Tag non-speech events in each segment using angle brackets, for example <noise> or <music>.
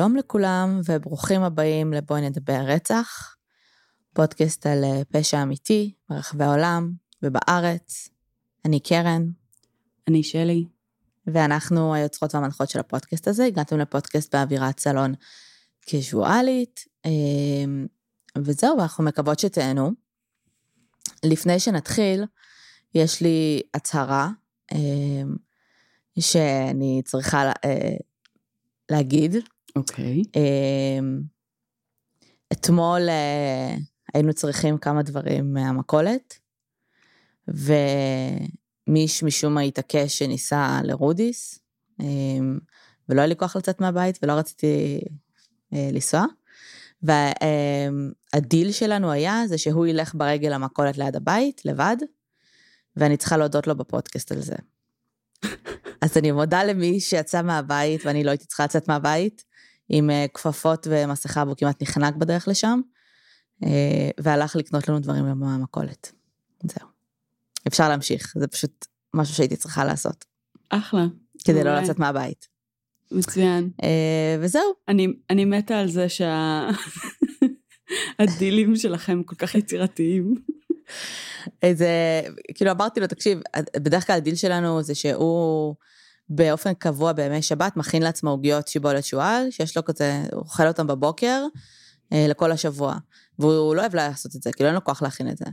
שלום לכולם וברוכים הבאים לבואי נדבר רצח, פודקאסט על אה, פשע אמיתי ברחבי העולם ובארץ. אני קרן. אני שלי. ואנחנו היוצרות והמנחות של הפודקאסט הזה, הגעתם לפודקאסט באווירת סלון קזואלית, אמ, וזהו, אנחנו מקוות שתהנו. לפני שנתחיל, יש לי הצהרה אמ, שאני צריכה אה, להגיד. אוקיי. Okay. אמ, אתמול אה, היינו צריכים כמה דברים מהמכולת, ומיש משום מה התעקש שניסה לרודיס, אמ, ולא היה לי כוח לצאת מהבית ולא רציתי אה, לנסוע. והדיל שלנו היה זה שהוא ילך ברגל למכולת ליד הבית, לבד, ואני צריכה להודות לו בפודקאסט על זה. <laughs> אז אני מודה למי שיצא מהבית, ואני לא הייתי צריכה לצאת מהבית, עם אה, כפפות ומסכה, והוא כמעט נחנק בדרך לשם, אה, והלך לקנות לנו דברים במכולת. זהו. אפשר להמשיך, זה פשוט משהו שהייתי צריכה לעשות. אחלה. כדי לא לצאת מהבית. מצוין. אה, וזהו. אני, אני מתה על זה שהדילים שה... <laughs> שלכם כל כך יצירתיים. איזה, כאילו אמרתי לו, תקשיב, בדרך כלל הדיל שלנו זה שהוא באופן קבוע בימי שבת מכין לעצמו עוגיות שיבולת שועל, שיש לו כזה, הוא אוכל אותם בבוקר אה, לכל השבוע. והוא לא אוהב לעשות את זה, כאילו אין לו כוח להכין את זה.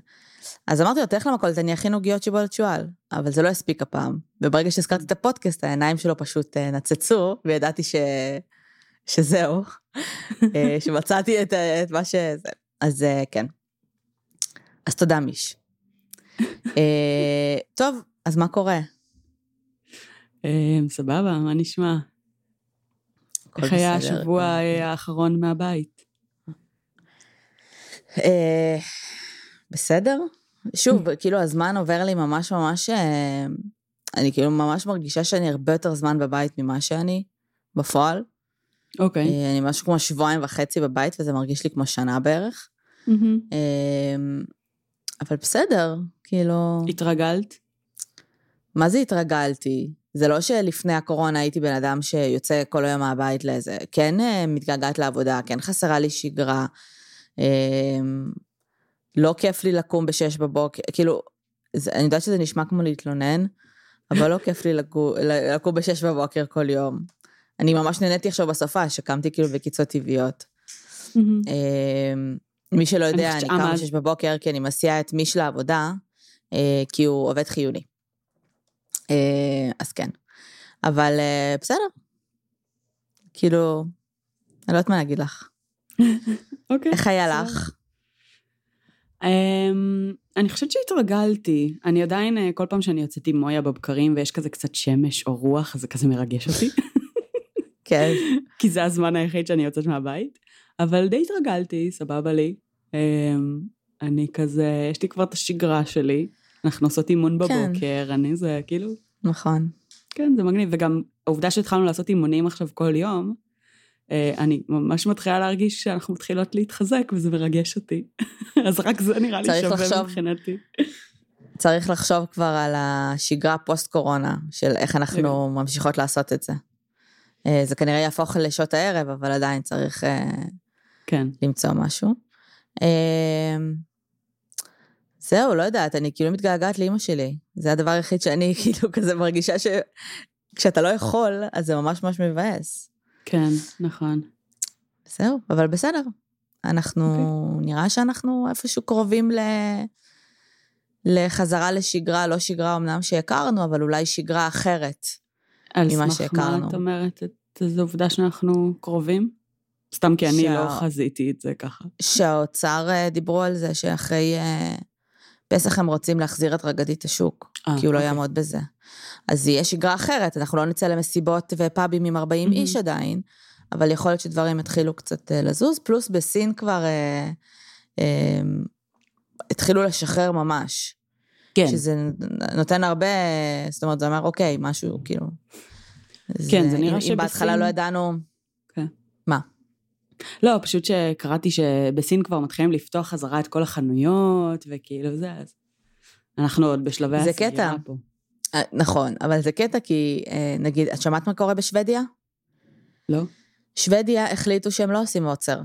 אז אמרתי לו, תלך למכולת, אני אכין עוגיות שיבולת שועל. אבל זה לא הספיק הפעם. וברגע שהזכרתי את הפודקאסט, העיניים שלו פשוט אה, נצצו, וידעתי ש... שזהו, אה, <laughs> שמצאתי את, את מה שזה. אז כן. אז תודה, מיש. <laughs> אה, טוב, אז מה קורה? אה, סבבה, מה נשמע? איך היה השבוע אה, האחרון מהבית? בסדר. שוב, כאילו הזמן עובר לי ממש ממש, אני כאילו ממש מרגישה שאני הרבה יותר זמן בבית ממה שאני בפועל. אוקיי. Okay. אני משהו כמו שבועיים וחצי בבית, וזה מרגיש לי כמו שנה בערך. Mm-hmm. אבל בסדר, כאילו... התרגלת? מה זה התרגלתי? זה לא שלפני הקורונה הייתי בן אדם שיוצא כל היום מהבית לאיזה... כן אה, מתגעגעת לעבודה, כן חסרה לי שגרה. אמ, לא כיף לי לקום בשש בבוקר, כאילו, זה, אני יודעת שזה נשמע כמו להתלונן, אבל לא כיף לי לקום, לקום בשש בבוקר כל יום. אני ממש נהניתי עכשיו בסופה, שקמתי כאילו בקיצות טבעיות. Mm-hmm. מי שלא יודע, אני, אני קמה בשש בבוקר כי אני מסיעה את מיש לעבודה, אה, כי הוא עובד חיוני. אה, אז כן. אבל אה, בסדר. כאילו, אני לא יודעת מה להגיד לך. <laughs> אוקיי. איך היה לך? Um, אני חושבת שהתרגלתי. אני עדיין, כל פעם שאני יוצאת עם מויה בבקרים ויש כזה קצת שמש או רוח, זה כזה מרגש אותי. <laughs> כן. <laughs> כי זה הזמן היחיד שאני יוצאת מהבית. אבל די התרגלתי, סבבה לי. אמ, אני כזה, יש לי כבר את השגרה שלי, אנחנו עושות אימון כן. בבוקר, כן. אני זה כאילו... נכון. כן, זה מגניב, וגם העובדה שהתחלנו לעשות אימונים עכשיו כל יום, אה, אני ממש מתחילה להרגיש שאנחנו מתחילות להתחזק, וזה מרגש אותי. <laughs> אז רק זה נראה לי שווה לחשוב, מבחינתי. צריך לחשוב כבר על השגרה פוסט-קורונה, של איך אנחנו ממשיכות לעשות את זה. אה, זה כנראה יהפוך לשעות הערב, אבל עדיין צריך אה, כן. למצוא משהו. אה, זהו, לא יודעת, אני כאילו מתגעגעת לאימא שלי. זה הדבר היחיד שאני <laughs> כאילו כזה מרגישה שכשאתה לא יכול, אז זה ממש ממש מבאס. כן, נכון. זהו, אבל בסדר. אנחנו, okay. אוקיי. נראה שאנחנו איפשהו קרובים ל... לחזרה לשגרה, לא שגרה אמנם שהכרנו, אבל אולי שגרה אחרת. ממה שהכרנו. על סמך מה את אומרת את זו עובדה שאנחנו קרובים? סתם כי אני שה... לא חזיתי את זה ככה. שהאוצר אה, דיברו על זה שאחרי uh, פסח הם רוצים להחזיר את רגדית השוק, 아, אה, כי הוא לא אוקיי. יעמוד בזה. אז יהיה שגרה אחרת, אנחנו לא נצא למסיבות ופאבים עם 40 mm-hmm. איש עדיין, אבל יכול להיות שדברים יתחילו קצת uh, לזוז, פלוס בסין כבר uh, uh, התחילו לשחרר ממש. כן. שזה נותן הרבה, זאת אומרת, זה אומר, אוקיי, משהו, כאילו... כן, זה, זה נראה שבסין... אם בהתחלה לא ידענו... כן. מה? לא, פשוט שקראתי שבסין כבר מתחילים לפתוח חזרה את כל החנויות, וכאילו זה, אז... אנחנו עוד בשלבי הסגירה פה. אה, נכון, אבל זה קטע כי, אה, נגיד, את שמעת מה קורה בשוודיה? לא. שוודיה החליטו שהם לא עושים עוצר.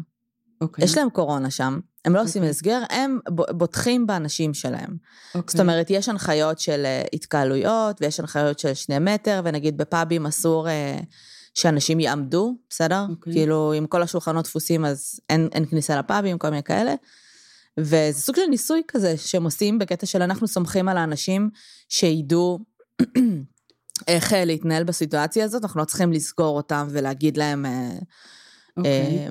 אוקיי. יש להם קורונה שם, הם לא עושים אוקיי. הסגר, הם בוטחים באנשים שלהם. אוקיי. זאת אומרת, יש הנחיות של אה, התקהלויות, ויש הנחיות של שני מטר, ונגיד בפאבים אסור אה, שאנשים יעמדו, בסדר? אוקיי. כאילו, אם כל השולחנות דפוסים, אז אין, אין כניסה לפאבים, כל מיני כאלה. וזה סוג של ניסוי כזה שהם עושים בקטע של אנחנו סומכים על האנשים שידעו <clears throat> איך אה, להתנהל בסיטואציה הזאת, אנחנו לא צריכים לסגור אותם ולהגיד להם, אה, אוקיי. אה,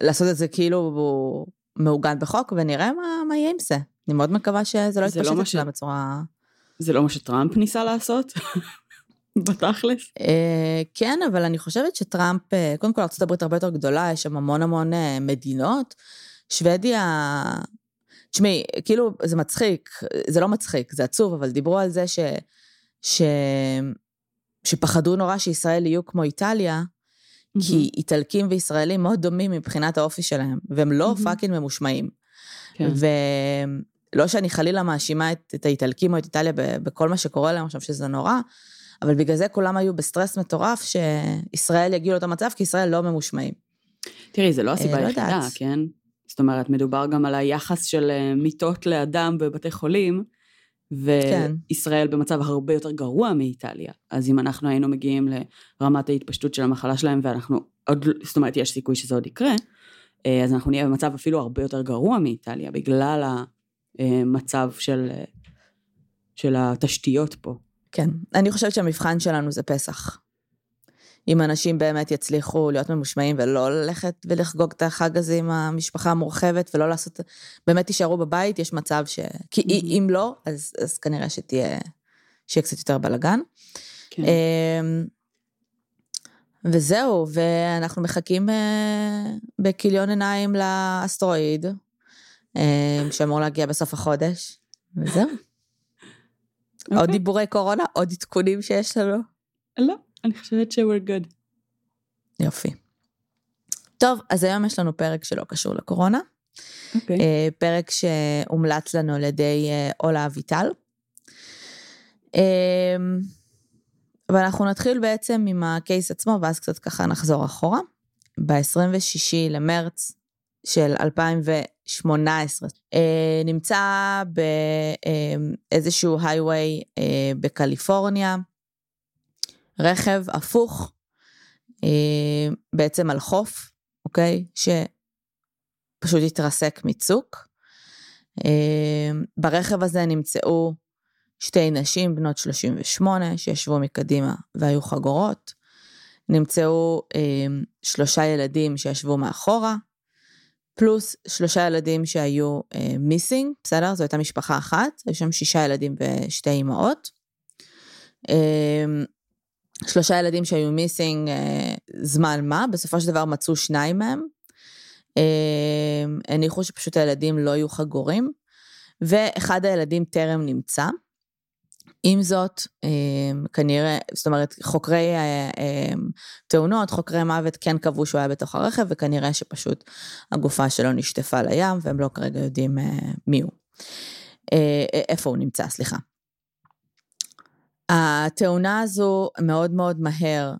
לעשות את זה כאילו הוא מעוגן בחוק, ונראה מה, מה יהיה עם זה. אני מאוד מקווה שזה לא לא יתפשט אצלם ש- בצורה... זה לא מה שטראמפ ניסה לעשות? בתכלס? אה, כן, אבל אני חושבת שטראמפ, אה, קודם כל ארה"ב הרבה יותר גדולה, יש שם המון המון אה, מדינות. שוודיה, תשמעי, כאילו, זה מצחיק, זה לא מצחיק, זה עצוב, אבל דיברו על זה ש... ש... שפחדו נורא שישראל יהיו כמו איטליה, כי איטלקים וישראלים מאוד דומים מבחינת האופי שלהם, והם לא מהמם. fucking ממושמעים. כן. ולא שאני חלילה מאשימה את, את האיטלקים או את איטליה בכל מה שקורה להם עכשיו, שזה נורא, אבל בגלל זה כולם היו בסטרס מטורף שישראל יגיעו לאותו מצב, כי ישראל לא ממושמעים. תראי, זה לא הסיבה לא היחידה, יודעת. כן? זאת אומרת, מדובר גם על היחס של אה, מיטות לאדם בבתי חולים, כן. וישראל במצב הרבה יותר גרוע מאיטליה. אז אם אנחנו היינו מגיעים לרמת ההתפשטות של המחלה שלהם, ואנחנו עוד, זאת אומרת, יש סיכוי שזה עוד יקרה, אה, אז אנחנו נהיה במצב אפילו הרבה יותר גרוע מאיטליה, בגלל המצב של, אה, של התשתיות פה. כן, אני חושבת שהמבחן שלנו זה פסח. אם אנשים באמת יצליחו להיות ממושמעים ולא ללכת ולחגוג את החג הזה עם המשפחה המורחבת ולא לעשות, באמת תישארו בבית, יש מצב ש... כי Mhm. אם לא, אז, אז כנראה שתהיה, שיהיה קצת יותר בלאגן. כן. אמ, וזהו, ואנחנו מחכים אה, בכיליון עיניים לאסטרואיד, אה, שאמור להגיע בסוף החודש, וזהו. עוד אוקיי. דיבורי קורונה, עוד עדכונים שיש לנו. לא, אני חושבת ש-we're good. יופי. טוב, אז היום יש לנו פרק שלא קשור לקורונה, אוקיי. אה, פרק שהומלץ לנו על ידי אה, אולה אביטל. אה, ואנחנו נתחיל בעצם עם הקייס עצמו, ואז קצת ככה נחזור אחורה. ב-26 למרץ של 2018, אה, נמצא באיזשהו הייווי אה, בקליפורניה, רכב הפוך, אה, בעצם על חוף, אוקיי? שפשוט התרסק מצוק. אה, ברכב הזה נמצאו שתי נשים בנות 38 שישבו מקדימה והיו חגורות. נמצאו אה, שלושה ילדים שישבו מאחורה, פלוס שלושה ילדים שהיו מיסינג, בסדר? זו הייתה משפחה אחת, היו שם שישה ילדים ושתי אימהות. אה, שלושה ילדים שהיו מיסינג אה, זמן מה, בסופו של דבר מצאו שניים מהם. אה, הניחו שפשוט הילדים לא יהיו חגורים, ואחד הילדים טרם נמצא. עם זאת, אה, כנראה, זאת אומרת, חוקרי אה, אה, תאונות, חוקרי מוות כן קבעו שהוא היה בתוך הרכב, וכנראה שפשוט הגופה שלו נשטפה לים, והם לא כרגע יודעים אה, מי הוא. אה, איפה הוא נמצא, סליחה. התאונה הזו מאוד מאוד מהר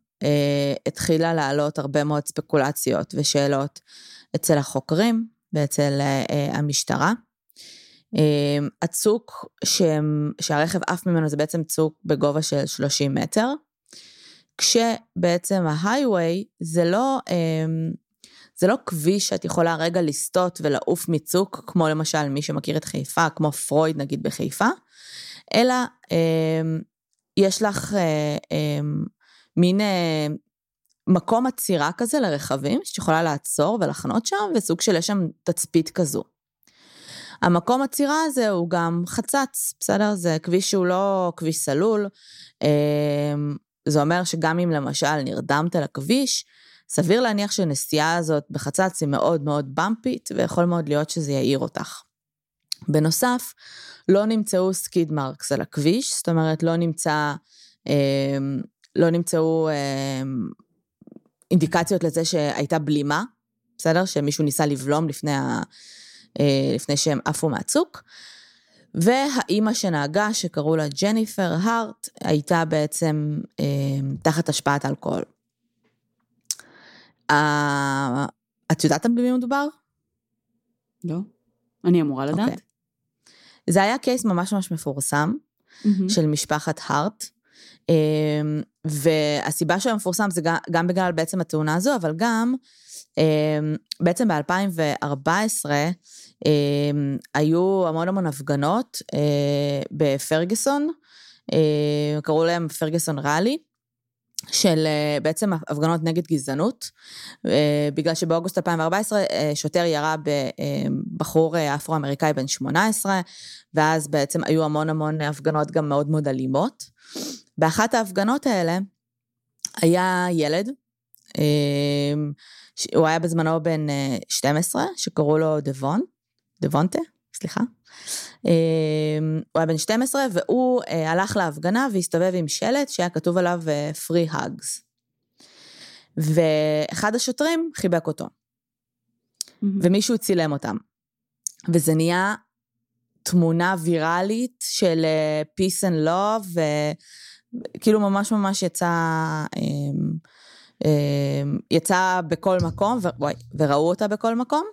התחילה לעלות הרבה מאוד ספקולציות ושאלות אצל החוקרים ואצל המשטרה. אה, הצוק שהם, שהרכב עף ממנו זה בעצם צוק בגובה של 30 מטר, כשבעצם ההייווי זה לא, אה, זה לא כביש שאת יכולה רגע לסטות ולעוף מצוק, כמו למשל מי שמכיר את חיפה, כמו פרויד נגיד בחיפה, אלא אה, יש לך אה, מין אה, מקום עצירה כזה לרכבים, שאת יכולה לעצור ולחנות שם, וסוג של יש שם תצפית כזו. המקום עצירה הזה הוא גם חצץ, בסדר? זה כביש שהוא לא כביש סלול. אה, זה אומר שגם אם למשל נרדמת לכביש, סביר להניח שהנסיעה הזאת בחצץ היא מאוד מאוד במפית, ויכול מאוד להיות שזה יעיר אותך. בנוסף, לא נמצאו סקיד מרקס על הכביש, זאת אומרת, לא נמצא, אה, לא נמצאו אה, אינדיקציות לזה שהייתה בלימה, בסדר? שמישהו ניסה לבלום לפני, ה, לפני שהם עפו מהצוק. והאימא שנהגה, שקראו לה ג'ניפר הארט, הייתה בעצם אה, תחת השפעת אלכוהול. אה, את יודעת על מי מדובר? לא. אני אמורה לדעת? אוקיי. זה היה קייס ממש ממש מפורסם, מהמם. של משפחת הארט. אמ, והסיבה שהוא מפורסם זה גם, גם בגלל בעצם התאונה הזו, אבל גם בעצם ב-2014 אמ, היו המון המון הפגנות אה, בפרגוסון, אה, קראו להם פרגוסון ראלי. של אה, בעצם הפגנות נגד גזענות, בגלל שבאוגוסט 2014 אה, שוטר ירה בבחור אפרו-אמריקאי בן 18, ואז בעצם היו המון המון הפגנות גם מאוד מאוד אלימות. באחת ההפגנות האלה היה ילד, הוא היה בזמנו בן אה, 12, שקראו לו דבון, דבונטה, סליחה. אה, הוא היה בן 12, והוא אה, הלך להפגנה והסתובב עם שלט שהיה כתוב עליו אה, free hugs. ואחד השוטרים חיבק אותו. ומישהו צילם אותם. וזה נהיה תמונה ויראלית של אה, peace and love, וכאילו ממש ממש יצא, אמ, אמ, יצא בכל מקום, ו- וואי, וראו אותה בכל מקום.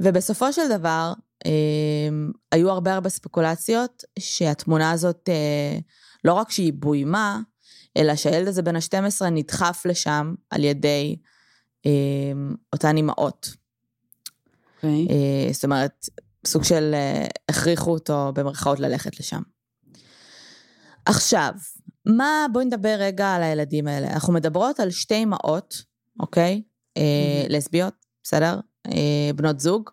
ובסופו של דבר, אמ, היו הרבה הרבה ספקולציות שהתמונה הזאת, אה, לא רק שהיא בוימה, אלא שהילד הזה בן ה-12 נדחף לשם על ידי אמ, אותן אימהות. אוקיי. אה, זאת אומרת, סוג של אה, הכריחו אותו במרכאות ללכת לשם. עכשיו, מה, בואי נדבר רגע על הילדים האלה. אנחנו מדברות על שתי אמהות, אוקיי? אה, Mhm. לסביות, בסדר? אה, בנות זוג,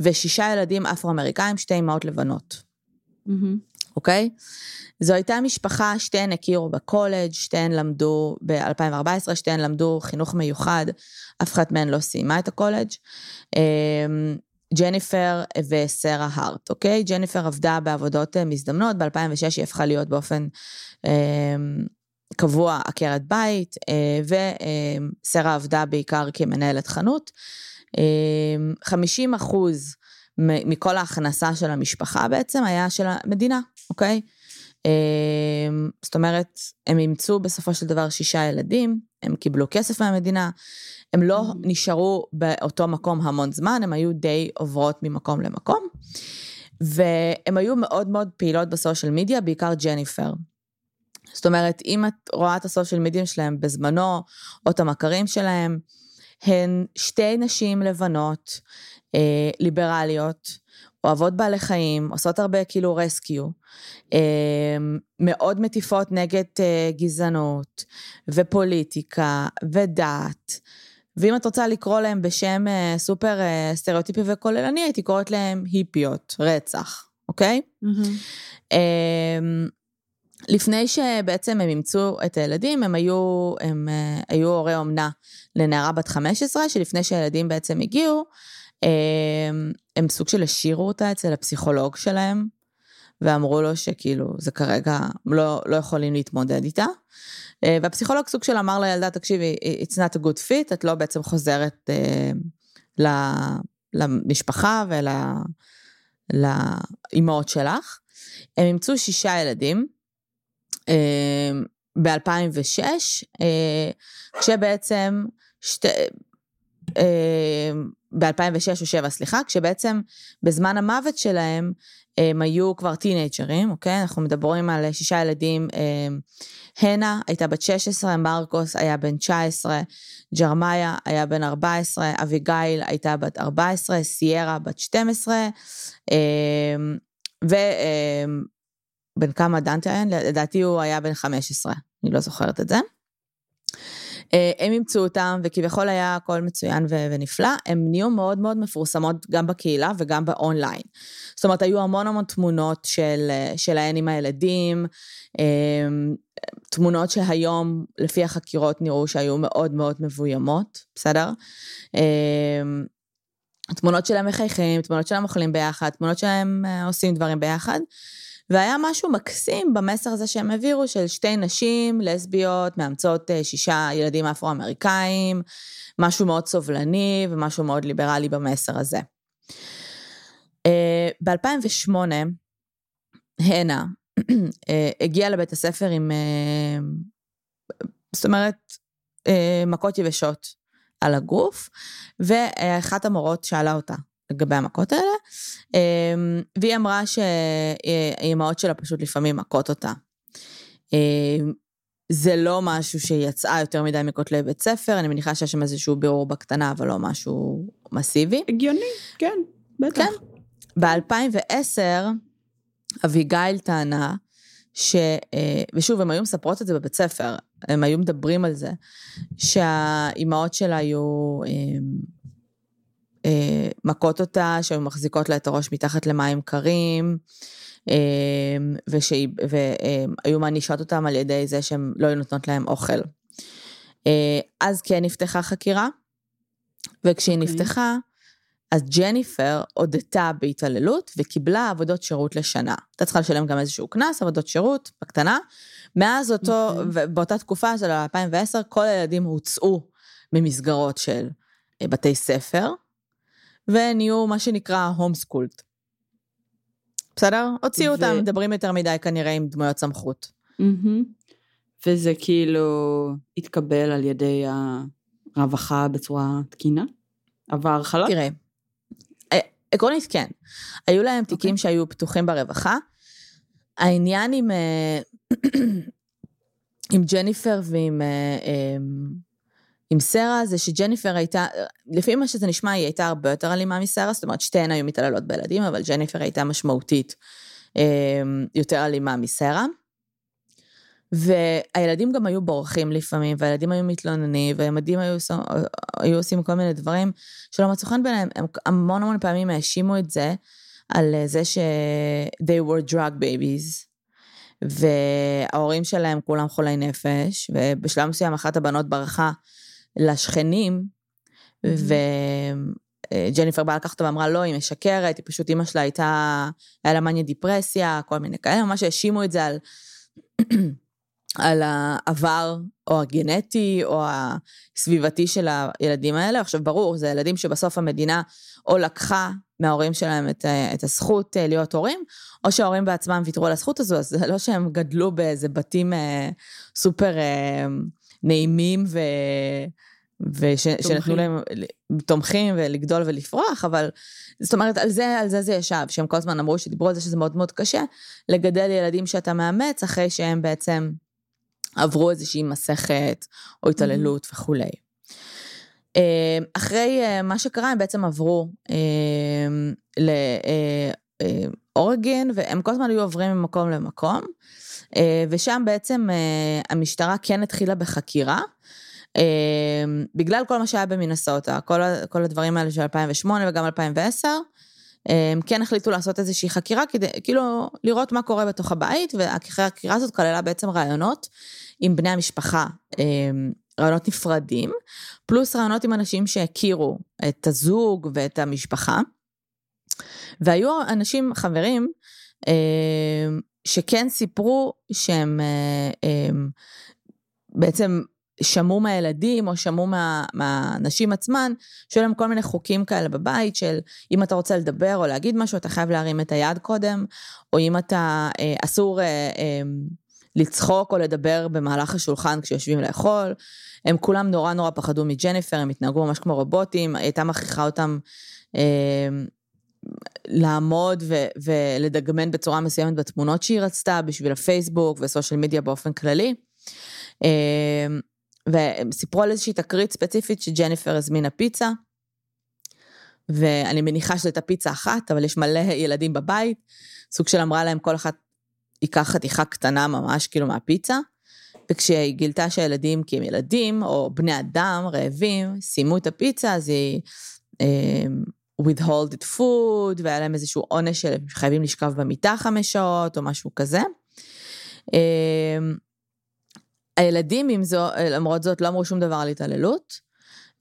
ושישה ילדים אפרו-אמריקאים, שתי אמהות לבנות, מהמם. אוקיי? זו הייתה משפחה, שתיהן הכירו בקולג', שתיהן למדו ב-2014, שתיהן למדו חינוך מיוחד, אף אחת מהן לא סיימה את הקולג'. אמ, ג'ניפר וסרה הארט, אוקיי? ג'ניפר עבדה בעבודות אה, מזדמנות, ב-2006 היא הפכה להיות באופן אמ, קבוע עקרת בית, אה, וסרה עבדה בעיקר כמנהלת חנות. אמ, 50 אחוז מכל ההכנסה של המשפחה בעצם היה של המדינה, אוקיי? אמ, זאת אומרת, הם אימצו בסופו של דבר שישה ילדים, הם קיבלו כסף מהמדינה, הם לא Mhm. נשארו באותו מקום המון זמן, הם היו די עוברות ממקום למקום, והם היו מאוד מאוד פעילות בסושיאל מדיה, בעיקר ג'ניפר. זאת אומרת, אם את רואה את הסושיאל מדיה שלהם בזמנו, או את המכרים שלהם, הן שתי נשים לבנות, אה, ליברליות, אוהבות בעלי חיים, עושות הרבה כאילו רסקיו, מאוד מטיפות נגד אה, גזענות, ופוליטיקה, ודת. ואם את רוצה לקרוא להם בשם אה, סופר אה, סטריאוטיפי וכוללני, הייתי קוראת להם היפיות, רצח, אוקיי? אמ, לפני שבעצם הם אימצו את הילדים, הם היו, הם היו הורי אומנה לנערה בת 15, שלפני שהילדים בעצם הגיעו, אמ, הם סוג של השאירו אותה אצל הפסיכולוג שלהם, ואמרו לו שכאילו, זה כרגע, לא, לא יכולים להתמודד איתה. אה, והפסיכולוג סוג של אמר לילדה, תקשיבי, it's not a good fit, את לא בעצם חוזרת אה, ל- למשפחה ול... לאימהות שלך. הם אימצו שישה ילדים ב-2006, כשבעצם, שתי, ב-2006 או 2007, סליחה, כשבעצם בזמן המוות שלהם הם היו כבר טינג'רים, אוקיי? אנחנו מדברים על שישה ילדים. הנה הייתה בת 16, מרקוס היה בן 19, ג'רמיה היה בן 14, אביגיל הייתה בת 14, סיירה בת 12, ובן כמה דנטה היה? לדעתי הוא היה בן 15, אני לא זוכרת את זה. הם אימצו אותם, וכביכול היה הכל מצוין ונפלא. הם נהיו מאוד מאוד מפורסמות גם בקהילה וגם באונליין. זאת אומרת, היו המון המון תמונות של, שלהן עם הילדים, תמונות שהיום, לפי החקירות, נראו שהיו מאוד מאוד מבוימות, בסדר? תמונות שלהם מחייכים, תמונות שלהם אוכלים ביחד, תמונות שלהם עושים דברים ביחד. והיה משהו מקסים במסר הזה שהם העבירו, של שתי נשים, לסביות, מאמצות שישה ילדים אפרו-אמריקאים, משהו מאוד סובלני ומשהו מאוד ליברלי במסר הזה. ב-2008, הנה <clears throat> הגיעה לבית הספר עם, זאת אומרת, מכות יבשות על הגוף, ואחת המורות שאלה אותה לגבי המכות האלה, והיא אמרה שהאימהות שלה פשוט לפעמים מכות אותה. זה לא משהו שיצאה יותר מדי מכותלי בית ספר, אני מניחה שיש שם איזשהו בירור בקטנה, אבל לא משהו מסיבי. הגיוני, כן, בטח. כן. ב-2010, אביגיל טענה, ש... אה, ושוב, הן היו מספרות את זה בבית ספר, הם היו מדברים על זה, שהאימהות שלה היו אה, אה, מכות אותה, שהיו מחזיקות לה את הראש מתחת למים קרים, והיו מענישות אותם על ידי זה שהן לא היו נותנות להם אוכל. אז כן נפתחה חקירה, וכשהיא okay. אוקיי. נפתחה, אז ג'ניפר הודתה בהתעללות וקיבלה עבודות שירות לשנה. הייתה צריכה לשלם גם איזשהו קנס, עבודות שירות, בקטנה. מאז אותו, okay. אוקיי. באותה תקופה של 2010, כל הילדים הוצאו ממסגרות של אה, בתי ספר, ונהיו מה שנקרא הום סקולט. בסדר? הוציאו ו... אותם, מדברים יותר מדי כנראה עם דמויות סמכות. וזה כאילו התקבל על ידי הרווחה בצורה תקינה? עבר חלק? תראה, עקרונית כן. היו להם תיקים okay. אוקיי. שהיו פתוחים ברווחה. העניין עם, אה, <clears throat> עם ג'ניפר ועם אה, אמ, עם סרה זה שג'ניפר הייתה, לפי מה שזה נשמע, היא הייתה הרבה יותר אלימה מסרה, זאת אומרת שתיהן היו מתעללות בילדים, אבל ג'ניפר הייתה משמעותית אמ, יותר אלימה מסרה. והילדים גם היו בורחים לפעמים, והילדים היו מתלוננים, והילדים היו, היו עושים כל מיני דברים שלא מצאו חן ביניהם. הם המון המון פעמים האשימו את זה על זה ש- they were drug babies, וההורים שלהם כולם חולי נפש, ובשלב מסוים אחת הבנות ברחה לשכנים, וג'ניפר באה לקחת אותה ואמרה, לא, היא משקרת, היא פשוט, אימא שלה הייתה, היה לה מניה דיפרסיה, כל מיני כאלה, ממש האשימו את זה על... על העבר או הגנטי או הסביבתי של הילדים האלה. עכשיו, ברור, זה ילדים שבסוף המדינה או לקחה מההורים שלהם את, את הזכות אה, להיות הורים, או שההורים בעצמם ויתרו על הזכות הזו, אז זה לא שהם גדלו באיזה בתים אה, סופר אה, נעימים ו... ושנתנו להם תומכים ולגדול ולפרוח, אבל זאת אומרת, על זה, על זה זה ישב, שהם כל הזמן אמרו שדיברו על זה שזה מאוד מאוד קשה, לגדל ילדים שאתה מאמץ אחרי שהם בעצם עברו איזושהי מסכת או התעללות mm-hmm. וכולי. אה, אחרי אה, מה שקרה, הם בעצם עברו אה, לאורגן, והם כל הזמן היו עוברים ממקום למקום, ושם בעצם המשטרה כן התחילה בחקירה. בגלל כל מה שהיה במינסוטה, כל, כל הדברים האלה של 2008 וגם 2010, הם כן החליטו לעשות איזושהי חקירה כדי כאילו לראות מה קורה בתוך הבית, והחקירה הזאת כללה בעצם רעיונות עם בני המשפחה, רעיונות נפרדים, פלוס רעיונות עם אנשים שהכירו את הזוג ואת המשפחה. והיו אנשים, חברים, שכן סיפרו שהם בעצם שמעו מהילדים או שמעו מה, מהנשים עצמן, שהיו להם כל מיני חוקים כאלה בבית של אם אתה רוצה לדבר או להגיד משהו, אתה חייב להרים את היד קודם, או אם אתה, אה, אסור אה, אה, לצחוק או לדבר במהלך השולחן כשיושבים לאכול. הם כולם נורא נורא פחדו מג'ניפר, הם התנהגו ממש כמו רובוטים, הייתה מכריחה אותם אה, לעמוד ו- ולדגמן בצורה מסוימת בתמונות שהיא רצתה בשביל הפייסבוק וסושיאל מדיה באופן כללי. אה, והם סיפרו על איזושהי תקרית ספציפית שג'ניפר הזמינה פיצה, ואני מניחה שזו הייתה פיצה אחת, אבל יש מלא ילדים בבית, סוג של אמרה להם כל אחת ייקח חתיכה קטנה ממש כאילו מהפיצה, וכשהיא גילתה שהילדים, כי הם ילדים, או בני אדם רעבים, סיימו את הפיצה, אז היא um, withhold it food, והיה להם איזשהו עונש של חייבים לשכב במיטה חמש שעות, או משהו כזה. Um, הילדים, עם זו, למרות זאת, לא אמרו שום דבר על התעללות.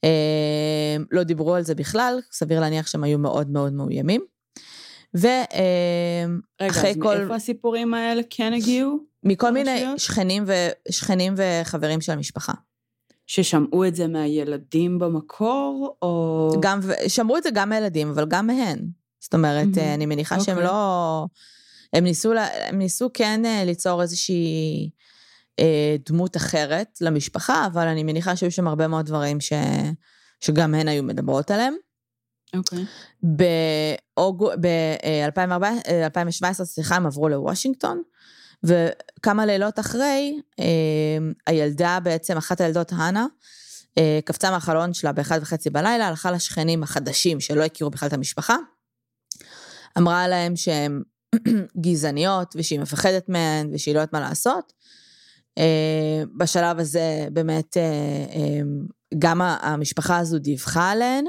Um, לא דיברו על זה בכלל, סביר להניח שהם היו מאוד מאוד מאוימים. ואחרי כל... רגע, אז מאיפה הסיפורים האלה כן הגיעו? מכל מיני שכנים, ו... שכנים וחברים של המשפחה. ששמעו את זה מהילדים במקור, או... גם, שמעו את זה גם מהילדים, אבל גם מהן. זאת אומרת, mm-hmm. אני מניחה okay. שהם אוקיי. לא... הם ניסו, הם ניסו כן אה, ליצור איזושהי אה, דמות אחרת למשפחה, אבל אני מניחה שהיו שם הרבה מאוד דברים ש... שגם הן היו מדברות עליהם. אוקיי. ב-2017, סליחה, הם עברו לוושינגטון, וכמה לילות אחרי, אה, הילדה בעצם, אחת הילדות, הנה, אה, קפצה מהחלון שלה באחד וחצי בלילה, הלכה לשכנים החדשים שלא הכירו בכלל את המשפחה, אמרה להם שהן <clears throat> גזעניות ושהיא מפחדת מהן ושהיא לא יודעת מה לעשות. אה, בשלב הזה באמת גם המשפחה הזו דיווחה עליהן,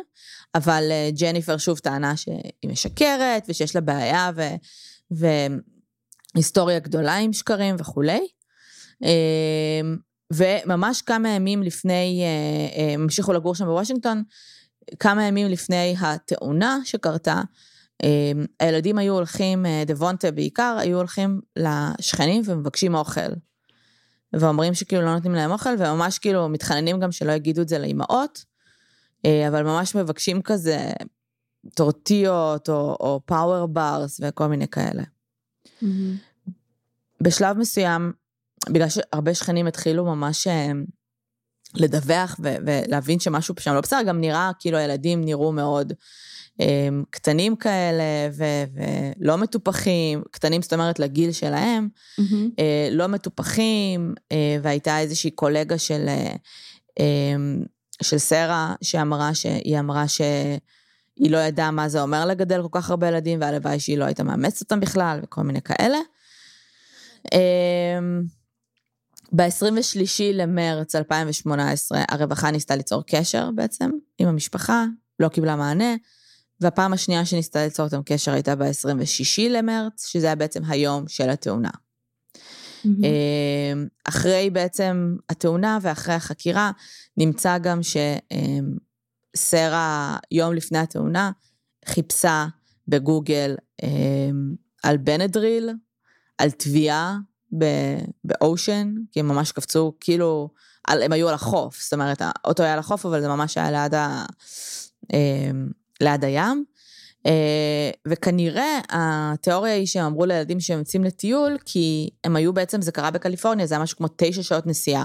אבל ג'ניפר שוב טענה שהיא משקרת ושיש לה בעיה ו... והיסטוריה גדולה עם שקרים וכולי. וממש כמה ימים לפני, הם המשיכו לגור שם בוושינגטון, כמה ימים לפני התאונה שקרתה, הילדים היו הולכים, דבונטה בעיקר, היו הולכים לשכנים ומבקשים אוכל. ואומרים שכאילו לא נותנים להם אוכל, וממש כאילו מתחננים גם שלא יגידו את זה לאימהות, אבל ממש מבקשים כזה טורטיות או, או פאוור ברס וכל מיני כאלה. Mm-hmm. בשלב מסוים, בגלל שהרבה שכנים התחילו ממש אה, לדווח ו- ולהבין שמשהו שם לא בסדר, גם נראה כאילו הילדים נראו מאוד קטנים כאלה ו- ולא מטופחים, קטנים זאת אומרת לגיל שלהם, mm-hmm. לא מטופחים, uh, והייתה איזושהי קולגה של, uh, um, של סרה שאמרה שהיא אמרה שהיא לא ידעה מה זה אומר לגדל כל כך הרבה ילדים, והלוואי שהיא לא הייתה מאמצת אותם בכלל וכל מיני כאלה. Um, ב-23 למרץ 2018 הרווחה ניסתה ליצור קשר בעצם עם המשפחה, לא קיבלה מענה, והפעם השנייה שניסתה ליצור איתם קשר הייתה ב-26 למרץ, שזה היה בעצם היום של התאונה. Mm-hmm. אחרי בעצם התאונה ואחרי החקירה, נמצא גם שסרה, יום לפני התאונה, חיפשה בגוגל אמ, על בנדריל, על תביעה באושן, כי הם ממש קפצו, כאילו, על, הם היו על החוף, זאת אומרת, האוטו היה על החוף, אבל זה ממש היה ליד, ה, ליד הים. אה, וכנראה התיאוריה היא שהם אמרו לילדים שהם יוצאים לטיול, כי הם היו בעצם, זה קרה בקליפורניה, זה היה משהו כמו תשע שעות נסיעה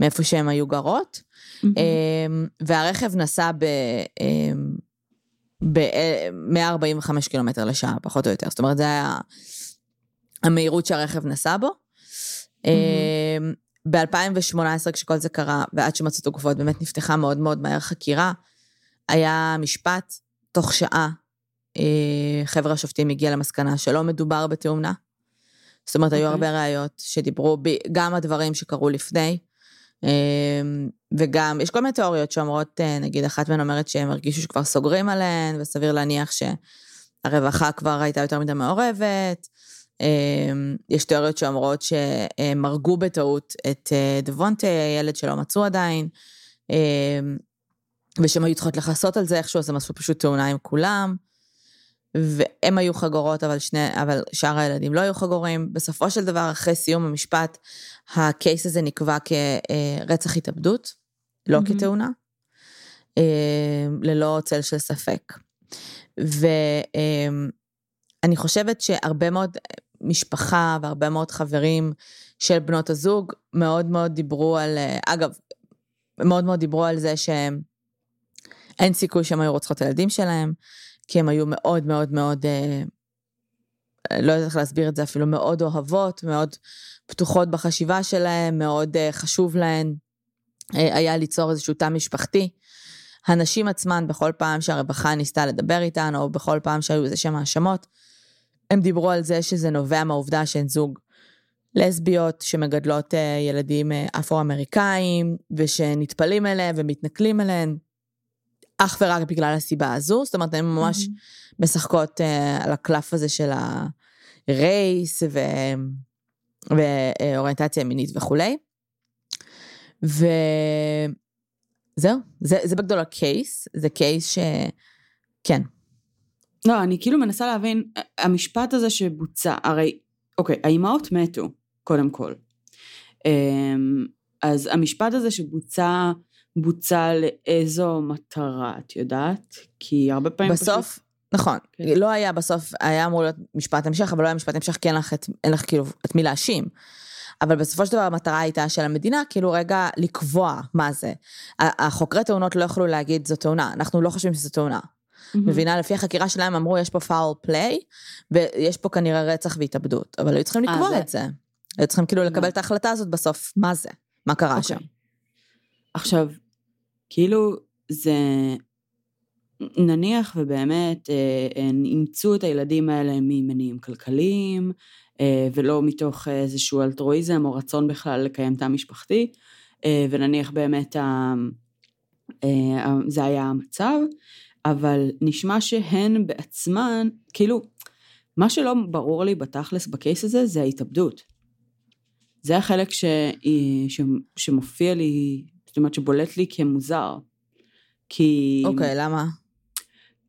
מאיפה שהם היו גרות, mm-hmm. והרכב נסע ב... ב-145 קילומטר לשעה, פחות או יותר. זאת אומרת, זה היה המהירות שהרכב נסע בו. Mm-hmm. ב-2018, כשכל זה קרה, ועד שמצאו את הגופות, באמת נפתחה מאוד מאוד מהר חקירה. היה משפט, תוך שעה, אה, חבר השופטים הגיע למסקנה שלא מדובר בתאונה. זאת אומרת, okay. היו אוקיי. הרבה ראיות שדיברו, ב, גם הדברים שקרו לפני, אמ, וגם, יש כל מיני תיאוריות שאומרות, אה, נגיד, אחת מהן אומרת שהם הרגישו שכבר סוגרים עליהן, וסביר להניח שהרווחה כבר הייתה יותר מדי מעורבת. יש תיאוריות שאומרות שהם הרגו בטעות את אה, דוונטה, הילד שלא מצאו עדיין, אמ, ושהם היו צריכות לכסות על זה איכשהו, אז הם עשו פשוט תאונה עם כולם. והם היו חגורות, אבל, שני, אבל שאר הילדים לא היו חגורים. בסופו של דבר, אחרי סיום המשפט, הקייס הזה נקבע כרצח התאבדות, לא mm-hmm. כתאונה, אמ, ללא צל של ספק. ואני חושבת שהרבה מאוד משפחה והרבה מאוד חברים של בנות הזוג מאוד מאוד דיברו על, אגב, מאוד מאוד דיברו על זה שאין סיכוי שהם היו רוצחות הילדים שלהם, כי הם היו מאוד מאוד מאוד, אה, לא יודעת איך להסביר את זה אפילו, מאוד אוהבות, מאוד פתוחות בחשיבה שלהם, מאוד אה, חשוב להן אה, היה ליצור איזשהו תא משפחתי. הנשים עצמן, בכל פעם שהרווחה ניסתה לדבר איתן, או בכל פעם שהיו איזה שהם האשמות, הם דיברו על זה שזה נובע מהעובדה שהן זוג לסביות שמגדלות אה, ילדים אה, אפרו-אמריקאים, ושנטפלים אליהם ומתנכלים אליהם, אך ורק בגלל הסיבה הזו, זאת אומרת, הן ממש mm-hmm. משחקות uh, על הקלף הזה של הרייס ו... ואוריינטציה מינית וכולי. וזהו, זה, זה בגדול הקייס, זה קייס ש... כן, לא, אני כאילו מנסה להבין, המשפט הזה שבוצע, הרי, אוקיי, האימהות מתו, קודם כל. אמ, אז המשפט הזה שבוצע, בוצע לאיזו מטרה, את יודעת? כי הרבה פעמים בסוף, פשוט... נכון, כן. לא היה בסוף, היה אמור להיות משפט המשך, אבל לא היה משפט המשך כי אין לך, את, אין לך כאילו את מי להאשים. אבל בסופו של דבר המטרה הייתה של המדינה, כאילו רגע לקבוע מה זה. החוקרי תאונות לא יכלו להגיד זו תאונה, אנחנו לא חושבים שזו תאונה. Mm-hmm. מבינה? לפי החקירה שלהם אמרו, יש פה פאול פליי, ויש פה כנראה רצח והתאבדות, אבל היו צריכים אה, לקבוע זה... את זה. היו צריכים כאילו לקבל את ההחלטה הזאת בסוף, מה זה? מה קרה okay. אוקיי. שם? עכשיו, כאילו, זה... נניח ובאמת אה, אימצו את הילדים האלה ממניעים כלכליים, אה, ולא מתוך איזשהו אלטרואיזם או רצון בכלל לקיים תא משפחתי, ונניח באמת זה היה המצב, אבל נשמע שהן בעצמן, כאילו, מה שלא ברור לי בתכלס בקייס הזה זה ההתאבדות. זה החלק ש... ש... שמופיע לי, זאת אומרת שבולט לי כמוזר. כי... אוקיי, okay, למה?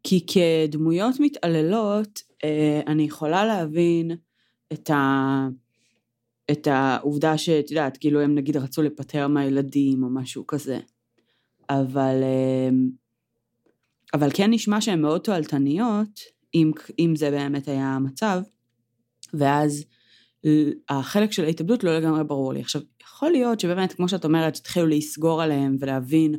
כי כדמויות מתעללות, אה, אני יכולה להבין את, ה... את העובדה שאת יודעת, כאילו הם נגיד רצו לפטר מהילדים או משהו כזה. אבל... אה, אבל כן נשמע שהן מאוד תועלתניות, אם, אם זה באמת היה המצב, ואז החלק של ההתאבדות לא לגמרי ברור לי. עכשיו, יכול להיות שבאמת, כמו שאת אומרת, התחילו לסגור עליהם ולהבין,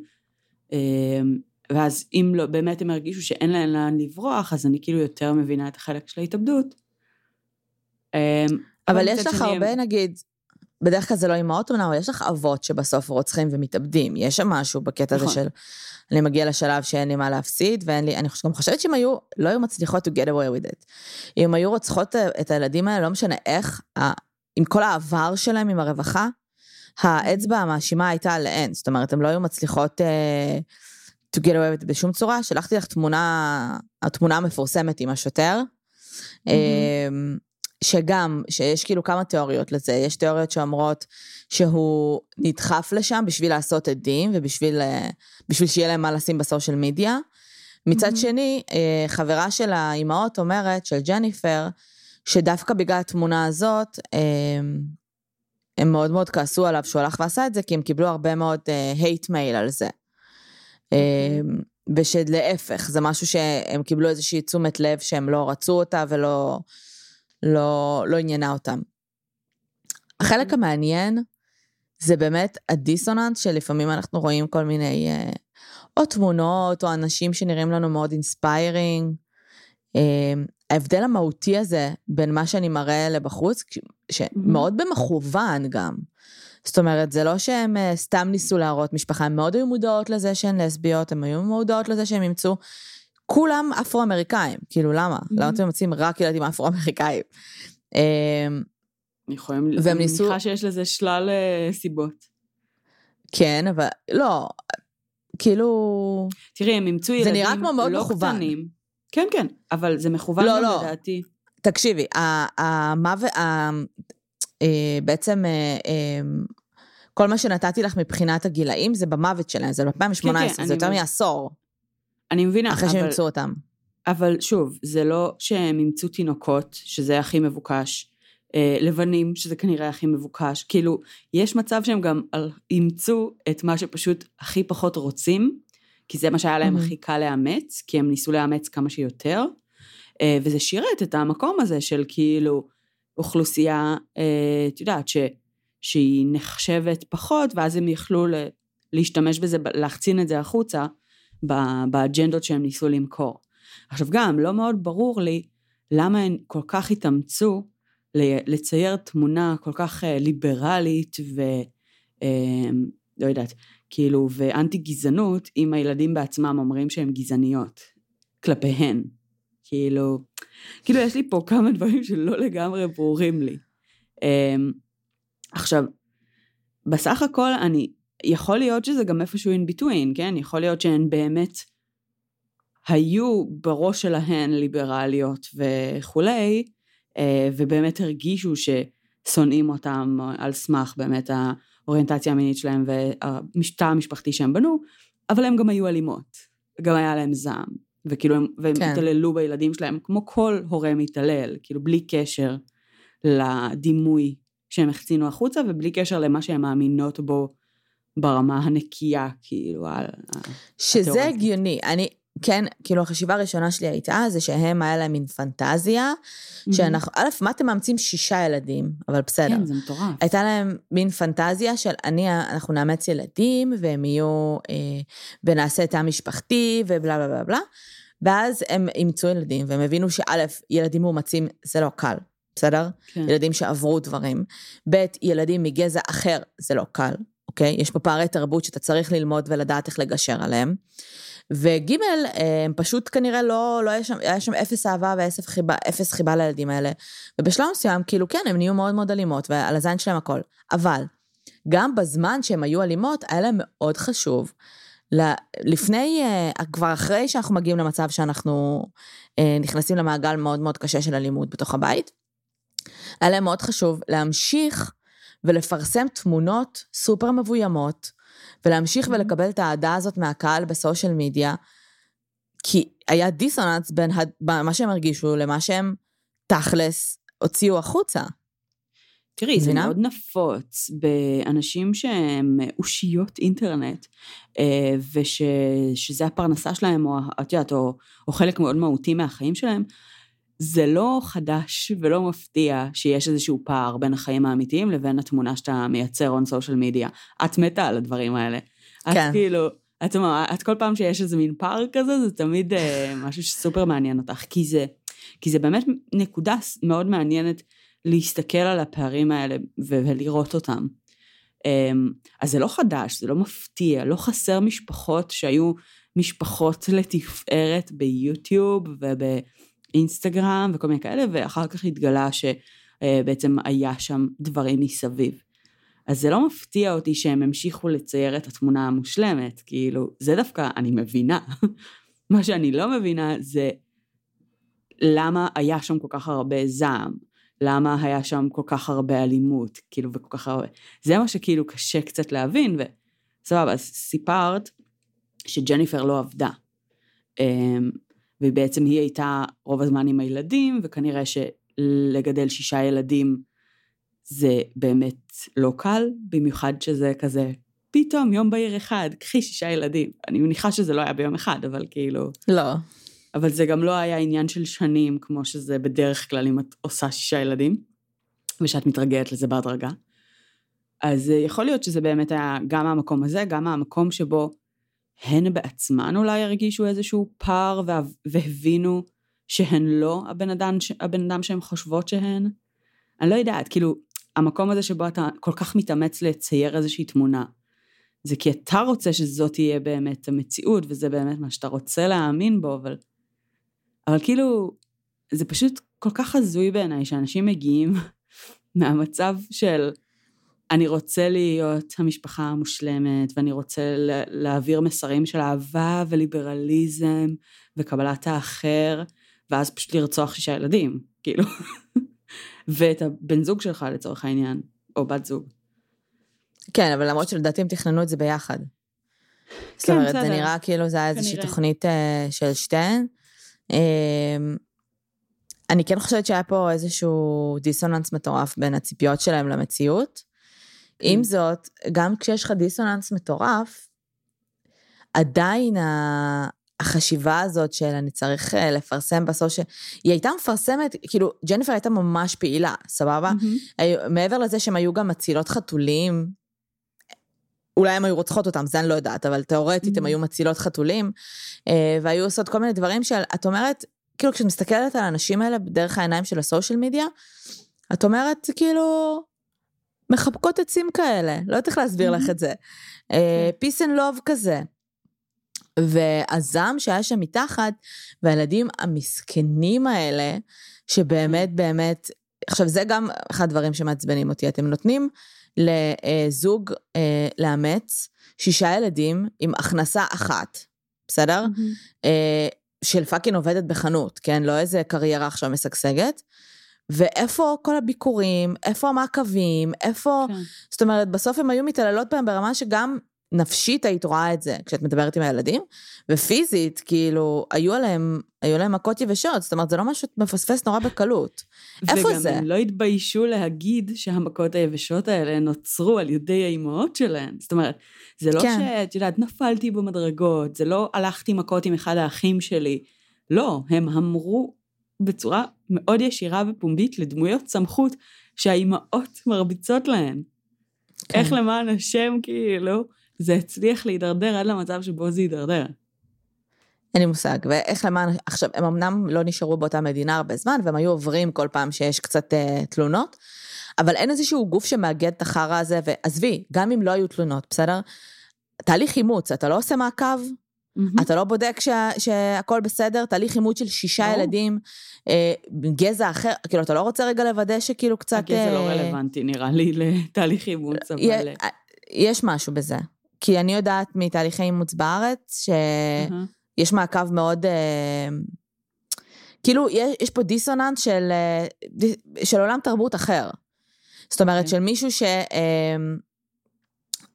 אמ, ואז אם לא, באמת הם הרגישו שאין להם לאן לברוח, אז אני כאילו יותר מבינה את החלק של ההתאבדות. אמ, אבל יש לך הרבה, נגיד, בדרך כלל זה לא אימהות אומנם, אבל יש לך אבות שבסוף רוצחים ומתאבדים. יש שם משהו בקטע הזה נכון. של, אני מגיע לשלב שאין לי מה להפסיד, ואין לי, אני גם חושבת שאם היו, לא היו מצליחות to get away with it. אם היו רוצחות את הילדים האלה, לא משנה איך, עם כל העבר שלהם, עם הרווחה, האצבע המאשימה הייתה על האין. זאת אומרת, הן לא היו מצליחות uh, to get away בשום צורה. שלחתי לך תמונה, התמונה המפורסמת עם השוטר. Mm-hmm. שגם, שיש כאילו כמה תיאוריות לזה, יש תיאוריות שאומרות שהוא נדחף לשם בשביל לעשות עדים ובשביל אה, שיהיה להם מה לשים בסושיאל מדיה. מצד mm-hmm. שני, אה, חברה של האימהות אומרת, של ג'ניפר, שדווקא בגלל התמונה הזאת, אה, הם מאוד מאוד כעסו עליו שהוא הלך ועשה את זה, כי הם קיבלו הרבה מאוד הייט מייל על זה. Okay. אוקיי. ושלהפך, זה משהו שהם קיבלו איזושהי תשומת לב שהם לא רצו אותה ולא... לא, לא עניינה אותם. החלק אוקיי. המעניין זה באמת הדיסוננס שלפעמים אנחנו רואים כל מיני אה, או תמונות או אנשים שנראים לנו מאוד inspiring. אה, ההבדל המהותי הזה בין מה שאני מראה לבחוץ, שמאוד במכוון גם. זאת אומרת, זה לא שהם אה, סתם ניסו להראות משפחה, הם מאוד היו מודעות לזה שהן לסביות, הם היו מודעות לזה שהם ימצאו כולם אפרו-אמריקאים, כאילו למה? Mm-hmm. למה אתם מוצאים רק ילדים אפרו-אמריקאים? אמ, יכולים, והם ניסו... אני מניחה שיש לזה שלל אה, סיבות. כן, אבל לא, כאילו... תראי, הם אימצו ילדים זה נראה כמו מאוד לא מכוון. קטנים. כן, כן, אבל זה מכוון לא, לא. לדעתי. תקשיבי, המוות, אה, בעצם אה, כל מה שנתתי לך מבחינת הגילאים זה במוות שלהם, זה ב-2018, כן, כן, זה יותר מעשור. אני מבינה, אחרי שהם ימצאו אותם. אבל שוב, זה לא שהם ימצאו תינוקות, שזה הכי מבוקש, אה, לבנים, שזה כנראה הכי מבוקש, כאילו, יש מצב שהם גם אימצו את מה שפשוט הכי פחות רוצים, כי זה מה שהיה להם mm-hmm. הכי קל לאמץ, כי הם ניסו לאמץ כמה שיותר, וזה שירת את המקום הזה של כאילו אוכלוסייה, אה, את יודעת, ש, שהיא נחשבת פחות, ואז הם יכלו להשתמש בזה, להחצין את זה החוצה, באג'נדות שהם ניסו למכור. עכשיו גם, לא מאוד ברור לי למה הן כל כך התאמצו לצייר תמונה כל כך אה, ליברלית ו... אה, לא יודעת, כאילו, ואנטי גזענות, אם הילדים בעצמם אומרים שהם גזעניות כלפיהן. כאילו, כאילו יש לי פה כמה דברים שלא לגמרי ברורים לי. אה, עכשיו, בסך הכל אני יכול להיות שזה גם איפשהו in between, כן? יכול להיות שהן באמת היו בראש שלהן ליברליות וכולי, אה, ובאמת הרגישו ששונאים אותם על סמך באמת האוריינטציה המינית שלהם והמשטר המשפחתי שהם בנו, אבל הם גם היו אלימות, גם היה להם זעם, וכאילו הם, והם כן. התעללו בילדים שלהם, כמו כל הורה מתעלל, כאילו בלי קשר לדימוי שהם החצינו החוצה ובלי קשר למה שהן מאמינות בו ברמה הנקייה, כאילו, שזה הגיוני. אני, כן, כאילו החשיבה הראשונה שלי הייתה, זה שהם, היה להם מין פנטזיה, שאנחנו, א', מה אתם מאמצים שישה ילדים, אבל בסדר. כן, זה מטורף. הייתה להם מין פנטזיה של אני, אנחנו נאמץ ילדים, והם יהיו, אה, ונעשה תא משפחתי, ובלה בלה בלה בלה. ואז הם אימצו ילדים, והם הבינו שא', ילדים מאומצים זה לא קל, בסדר? כן. ילדים שעברו דברים. ב', ילדים מגזע אחר זה לא קל, אוקיי? יש פה פערי תרבות שאתה צריך ללמוד ולדעת איך לגשר עליהם. וג', הם פשוט כנראה לא, לא היה שם, היה שם אפס אהבה ואפס חיבה, אפס חיבה לילדים האלה. ובשלב מסוים, כאילו כן, הם נהיו מאוד מאוד אלימות, ועל הזין שלהם הכל. אבל, גם בזמן שהם היו אלימות, היה להם מאוד חשוב. לפני, אה, כבר אחרי שאנחנו מגיעים למצב שאנחנו אה, נכנסים למעגל מאוד מאוד קשה של אלימות בתוך הבית, היה להם מאוד חשוב להמשיך ולפרסם תמונות סופר מבוימות, ולהמשיך ולקבל את האהדה הזאת מהקהל בסושיאל מדיה, כי היה דיסוננס בין הד- מה שהם הרגישו למה שהם תכלס הוציאו החוצה. תראי, זה מבינה? מאוד נפוץ באנשים שהם אושיות אינטרנט, אה, ושזה הפרנסה שלהם, או את יודעת, או, או חלק מאוד מהותי מהחיים שלהם, זה לא חדש ולא מפתיע שיש איזשהו פער בין החיים האמיתיים לבין התמונה שאתה מייצר on social media. את מתה על הדברים האלה. כן. את כאילו, את, את כל פעם שיש איזה מין פער כזה, זה תמיד אה, משהו שסופר מעניין אותך, כי זה, כי זה באמת נקודה מאוד מעניינת להסתכל על הפערים האלה ו- ולראות אותם. אמ, אז זה לא חדש, זה לא מפתיע, לא חסר משפחות שהיו משפחות לתפארת ביוטיוב ובאינסטגרם וכל מיני כאלה, ואחר כך התגלה שבעצם היה שם דברים מסביב. אז זה לא מפתיע אותי שהם המשיכו לצייר את התמונה המושלמת, כאילו, זה דווקא, אני מבינה. <laughs> מה שאני לא מבינה זה למה היה שם כל כך הרבה זעם, למה היה שם כל כך הרבה אלימות, כאילו, וכל כך הרבה... זה מה שכאילו קשה קצת להבין, וסבבה, אז סיפרת שג'ניפר לא עבדה. ובעצם היא הייתה רוב הזמן עם הילדים, וכנראה שלגדל שישה ילדים זה באמת לא קל, במיוחד שזה כזה, פתאום יום בהיר אחד, קחי שישה ילדים. אני מניחה שזה לא היה ביום אחד, אבל כאילו... לא. אבל זה גם לא היה עניין של שנים, כמו שזה בדרך כלל אם את עושה שישה ילדים, ושאת מתרגלת לזה בהדרגה. אז אה, יכול להיות שזה באמת היה גם מהמקום הזה, גם מהמקום שבו הן בעצמן אולי הרגישו איזשהו פער וה- והבינו שהן לא הבן אדם, הבן אדם שהן חושבות שהן. אני לא יודעת, כאילו, המקום הזה שבו אתה כל כך מתאמץ לצייר איזושהי תמונה, זה כי אתה רוצה שזאת תהיה באמת המציאות, וזה באמת מה שאתה רוצה להאמין בו, אבל... אבל כאילו, זה פשוט כל כך הזוי בעיניי שאנשים מגיעים <laughs> מהמצב של אני רוצה להיות המשפחה המושלמת, ואני רוצה להעביר מסרים של אהבה וליברליזם וקבלת האחר, ואז פשוט לרצוח שישה ילדים, כאילו. <laughs> ואת הבן זוג שלך לצורך העניין, או בת זוג. כן, אבל למרות שלדעתי הם תכננו את זה ביחד. זאת כן, אומרת, זה. נראה כאילו זה היה איזושהי. תוכנית אה, של שתיהן. אה, אני כן חושבת שהיה פה איזשהו דיסוננס מטורף בין הציפיות שלהם למציאות. עם זאת, גם כשיש לך דיסוננס מטורף, עדיין ה- החשיבה הזאת של אני צריך אה, לפרסם בסושיאל, היא הייתה מפרסמת, כאילו, ג'ניפר הייתה ממש פעילה, סבבה? היו- מעבר לזה שהם היו גם מצילות חתולים, אולי הם היו רוצחות אותם, זה אני לא יודעת, אבל תאורטית הם Mhm. היו מצילות חתולים, אה, והיו עושות כל מיני דברים של, את אומרת, כאילו כשאת מסתכלת על האנשים האלה דרך העיניים של ה social media, את אומרת, כאילו, מחבקות עצים כאלה, לא יודעת איך להסביר לך. את זה. כן. peace and love כזה. והזעם שהיה שם מתחת, והילדים המסכנים האלה, שבאמת באמת, עכשיו זה גם אחד הדברים שמעצבנים אותי, אתם נותנים לזוג אה, לאמץ שישה ילדים עם הכנסה אחת, בסדר? אה, של פאקינג עובדת בחנות, כן? לא איזה קריירה עכשיו משגשגת. ואיפה כל הביקורים, איפה המעקבים, איפה... כן. זאת אומרת, בסוף הם היו מתעללות בהם ברמה שגם נפשית היית רואה את זה כשאת מדברת עם הילדים, ופיזית, כאילו, היו עליהם, היו להם מכות יבשות, זאת אומרת, זה לא משהו שאת מפספס נורא בקלות. איפה זה? וגם הם לא התביישו להגיד שהמכות היבשות האלה נוצרו על ידי האימהות שלהן. זאת אומרת, זה לא כן. שאת יודעת, נפלתי במדרגות, זה לא הלכתי מכות עם אחד האחים שלי. לא, הם אמרו בצורה מאוד ישירה ופומבית לדמויות סמכות שהאימהות מרביצות להן. כן. איך למען השם, כאילו, זה הצליח להידרדר עד למצב שבו זה הידרדר. אין לי מושג. ואיך למען, עכשיו, הם אמנם לא נשארו באותה מדינה הרבה זמן, והם היו עוברים כל פעם שיש קצת אה, תלונות, אבל אין איזשהו גוף שמאגד את החרא הזה, ועזבי, גם אם לא היו תלונות, בסדר? תהליך אימוץ, אתה לא עושה מעקב, אתה לא בודק שה, שהכל בסדר, תהליך אימוץ של שישה ברור. ילדים, אה, גזע אחר, כאילו, אתה לא רוצה רגע לוודא שכאילו קצת... הגזע לא אה, רלוונטי, נראה לי, לתהליך אימוץ, אבל... יה- יש משהו בזה. כי אני יודעת מתהליכי אימוץ בארץ, שיש אהה. מעקב מאוד... אה, כאילו, יש, יש פה דיסוננס של, אה, של עולם תרבות אחר. זאת אומרת, כן. של מישהו ש... אה,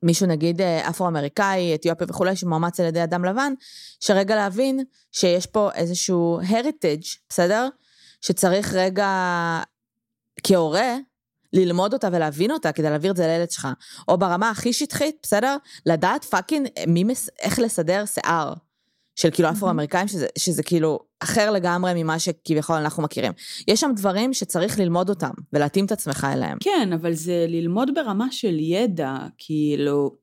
מישהו נגיד אה, אפרו-אמריקאי, אתיופי וכולי, שמאומץ על ידי אדם לבן, שרגע להבין שיש פה איזשהו heritage, בסדר? שצריך רגע, כהורה, ללמוד אותה ולהבין אותה כדי להעביר את זה לילד שלך. או ברמה הכי שטחית, בסדר? לדעת fucking מי מס... איך לסדר שיער. של כאילו אפרו-אמריקאים, שזה, שזה כאילו אחר לגמרי ממה שכביכול אנחנו מכירים. יש שם דברים שצריך ללמוד אותם ולהתאים את עצמך אליהם. כן, אבל זה ללמוד ברמה של ידע, כאילו,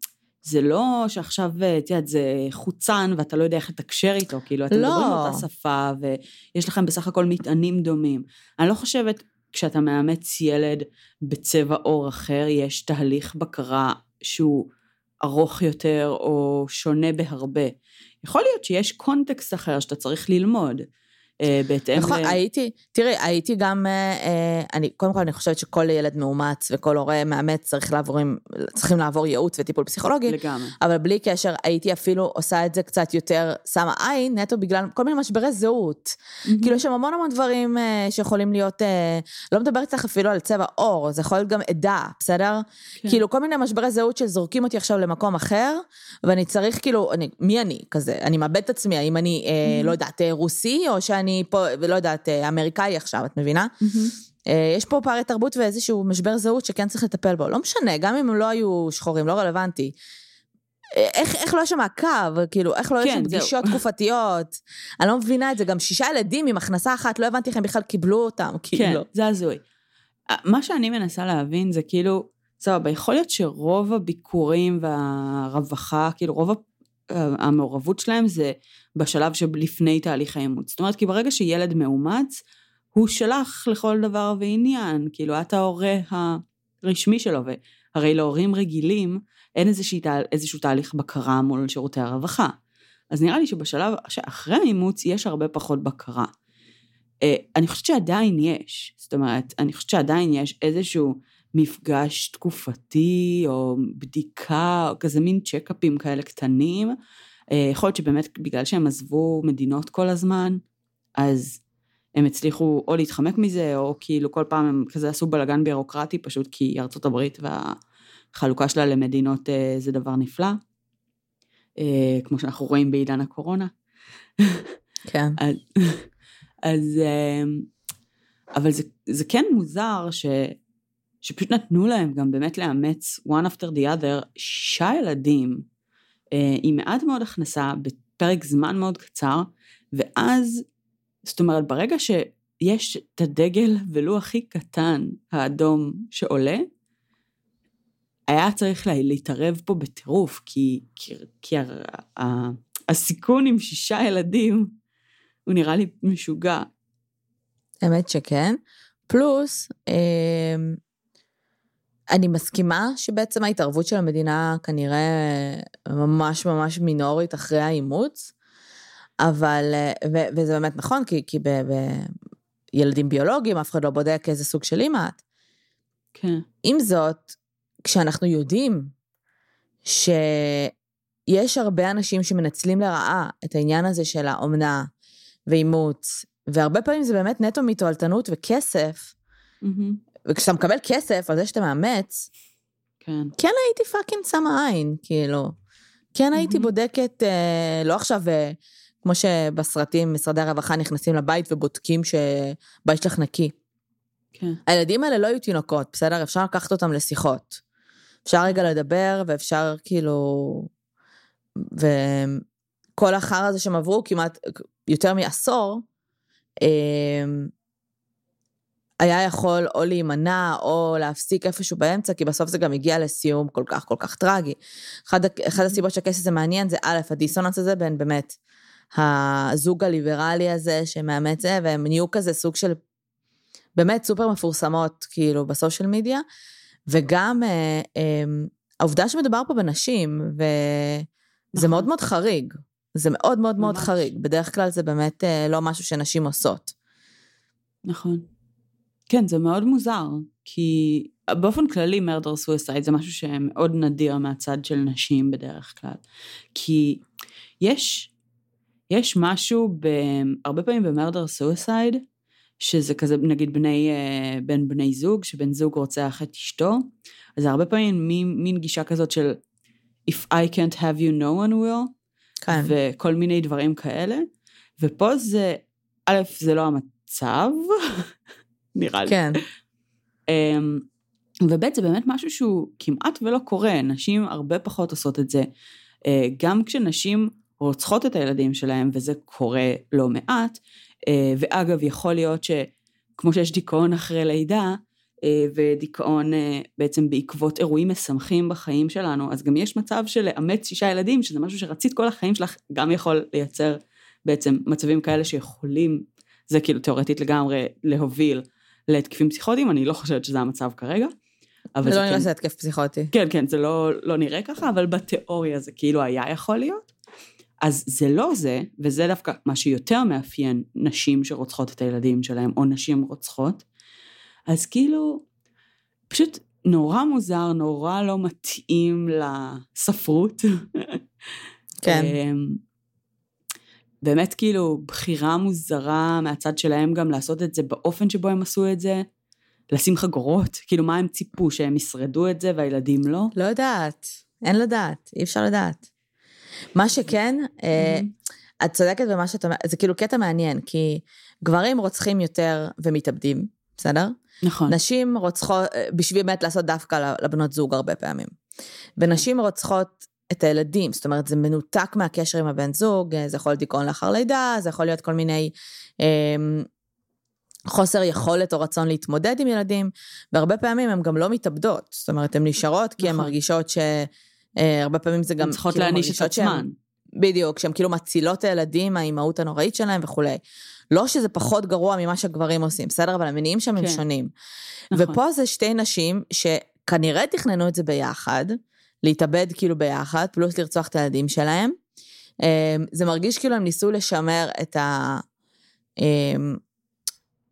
זה לא שעכשיו, את יודעת, זה חוצן ואתה לא יודע איך לתקשר איתו, כאילו, אתם לא. מדברים אותה שפה, ויש לכם בסך הכל מטענים דומים. אני לא חושבת, כשאתה מאמץ ילד בצבע עור אחר, יש תהליך בקרה שהוא ארוך יותר או שונה בהרבה. יכול להיות שיש קונטקסט אחר שאתה צריך ללמוד. אה, בהתאם נכון, ל... הייתי, תראי, הייתי גם, אה, אה, אני, קודם כל אני חושבת שכל ילד מאומץ וכל הורה מאמץ צריך לעבור, עם- צריכים לעבור ייעוץ וטיפול פסיכולוגי, לגמרי. אבל בלי קשר, הייתי אפילו עושה את זה קצת יותר שמה עין, נטו בגלל כל מיני משברי זהות. כאילו, יש שם המון המון דברים אה, שיכולים להיות, אה, לא מדברת איתך אפילו על צבע עור, זה יכול להיות גם עדה, בסדר? כן. כאילו, כל מיני משברי זהות שזורקים אותי עכשיו למקום אחר, ואני צריך, כאילו, אני, מי אני כזה? אני מאבד את עצמי, האם אני, אה, לא יודעת, אה, רוסי, או שאני פה, ולא יודעת, אה, אמריקאי עכשיו, את מבינה? אה, יש פה פערי תרבות ואיזשהו משבר זהות שכן צריך לטפל בו. לא משנה, גם אם הם לא היו שחורים, לא רלוונטי. אה, איך, איך לא יש שם מעקב? כאילו, איך לא יש כן, שם זהו. פגישות תקופתיות? אני לא מבינה את זה. גם שישה ילדים עם הכנסה אחת, לא הבנתי איך הם בכלל קיבלו אותם, כן, כאילו. זה הזוי. מה שאני מנסה להבין זה כאילו, סבבה, יכול להיות שרוב הביקורים והרווחה, כאילו רוב המעורבות שלהם זה בשלב שלפני תהליך האימוץ. זאת אומרת, כי ברגע שילד מאומץ, הוא שלח לכל דבר ועניין, כאילו, את ההורה הרשמי שלו, והרי להורים רגילים אין תה- איזשהו תהליך בקרה מול שירותי הרווחה. אז נראה לי שבשלב שאחרי האימוץ יש הרבה פחות בקרה. אה, אני חושבת שעדיין יש, זאת אומרת, אני חושבת שעדיין יש איזשהו מפגש תקופתי, או בדיקה, או כזה מין צ'קאפים כאלה קטנים. אה, יכול להיות שבאמת בגלל שהם עזבו מדינות כל הזמן, אז הם הצליחו או להתחמק מזה, או כאילו כל פעם הם כזה עשו בלאגן בירוקרטי, פשוט כי ארצות הברית והחלוקה שלה למדינות אה, זה דבר נפלא. אה, כמו שאנחנו רואים בעידן הקורונה. כן. <laughs> אז, אז אבל זה, זה כן מוזר ש, שפשוט נתנו להם גם באמת לאמץ one after the other שישה ילדים אה, עם מעט מאוד הכנסה בפרק זמן מאוד קצר, ואז, זאת אומרת, ברגע שיש את הדגל ולו הכי קטן האדום שעולה, היה צריך לה, להתערב פה בטירוף, כי, כי, כי ה, ה, הסיכון עם שישה ילדים הוא נראה לי משוגע. האמת שכן. פלוס, אה, אני מסכימה שבעצם ההתערבות של המדינה כנראה ממש ממש מינורית אחרי האימוץ, אבל, ו- וזה באמת נכון, כי, כי בילדים ביולוגיים אף אחד לא בודק איזה סוג של אימא את. כן. עם זאת, כשאנחנו יודעים שיש הרבה אנשים שמנצלים לרעה את העניין הזה של האומנה ואימוץ, והרבה פעמים זה באמת נטו מתועלתנות וכסף, מהמם. וכשאתה מקבל כסף על זה שאתה מאמץ, כן. כן הייתי פאקינג שמה עין, כאילו. כן הייתי. בודקת, אה, לא עכשיו, אה, כמו שבסרטים משרדי הרווחה נכנסים לבית ובודקים שבית שלך נקי. כן. הילדים האלה לא היו תינוקות, בסדר? אפשר לקחת אותם לשיחות. אפשר רגע לדבר, ואפשר כאילו... וכל החרא הזה שהם עברו כמעט יותר מעשור, אמ, היה יכול או להימנע או להפסיק איפשהו באמצע, כי בסוף זה גם הגיע לסיום כל כך כל כך טרגי. אחד, אחד הסיבות שהקייס הזה מעניין זה א', הדיסוננס הזה בין באמת הזוג הליברלי הזה שמאמץ זה, והם נהיו כזה סוג של באמת סופר מפורסמות כאילו בסושיאל מדיה, וגם אה, אה, העובדה שמדובר פה בנשים, וזה נכון. מאוד מאוד חריג. זה מאוד מאוד מאוד. חריג. בדרך כלל זה באמת אה, לא משהו שנשים עושות. נכון. כן, זה מאוד מוזר, כי באופן כללי מרדר סוויסייד זה משהו שמאוד נדיר מהצד של נשים בדרך כלל. כי יש, יש משהו ב, הרבה פעמים במרדר סוויסייד, שזה כזה נגיד בני, אה, בין בני זוג, שבן זוג רוצח את אשתו, אז זה הרבה פעמים מין, מין גישה כזאת של If I can't have you, no one will, כן. וכל מיני דברים כאלה. ופה זה, א', זה לא המצב, נראה לי. כן. אמ, וב' זה באמת משהו שהוא כמעט ולא קורה, נשים הרבה פחות עושות את זה. אה, גם כשנשים רוצחות את הילדים שלהם, וזה קורה לא מעט, אה, ואגב, יכול להיות שכמו שיש דיכאון אחרי לידה, אה, ודיכאון בעצם בעקבות אירועים משמחים בחיים שלנו, אז גם יש מצב של לאמץ שישה ילדים, שזה משהו שרצית כל החיים שלך, גם יכול לייצר בעצם מצבים כאלה שיכולים, זה כאילו תיאורטית לגמרי, להוביל להתקפים פסיכוטיים, אני לא חושבת שזה המצב כרגע. אבל זה לא כן- נראה שזה התקף פסיכוטי. כן, כן, זה לא, לא נראה ככה, אבל בתיאוריה זה כאילו היה יכול להיות. אז זה לא זה, וזה דווקא מה שיותר מאפיין נשים שרוצחות את הילדים שלהם, או נשים רוצחות. אז כאילו, פשוט נורא מוזר, נורא לא מתאים לספרות. כן. אמ, באמת כאילו בחירה מוזרה מהצד שלהם גם לעשות את זה באופן שבו הם עשו את זה, לשים חגורות, כאילו מה הם ציפו, שהם ישרדו את זה והילדים לא? לא יודעת. אין לדעת. אי אפשר לדעת. מה שכן, אה, את צודקת במה שאת אומרת, זה כאילו קטע מעניין, כי גברים רוצחים יותר ומתאבדים, בסדר? נכון. נשים רוצחות, אה, בשביל באמת לעשות דווקא לבנות זוג הרבה פעמים. ונשים רוצחות את הילדים, זאת אומרת, זה מנותק מהקשר עם הבן זוג, אה, זה יכול להיות דיכאון לאחר לידה, זה יכול להיות כל מיני אה, חוסר יכולת או רצון להתמודד עם ילדים, והרבה פעמים הן גם לא מתאבדות, זאת אומרת, הן נשארות כי הן נכון. מרגישות ש... אה, הרבה פעמים זה גם... הן צריכות כאילו להעניש את עצמן. בדיוק, שהן כאילו מצילות את הילדים מהאימהות הנוראית שלהם וכולי. לא שזה פחות גרוע ממה שגברים עושים, בסדר? אבל המניעים שם הם כן. שונים. נכון. ופה זה שתי נשים שכנראה תכננו את זה ביחד, להתאבד כאילו ביחד, פלוס לרצוח את הילדים שלהם. אמ, זה מרגיש כאילו הם ניסו לשמר את ה... אמ,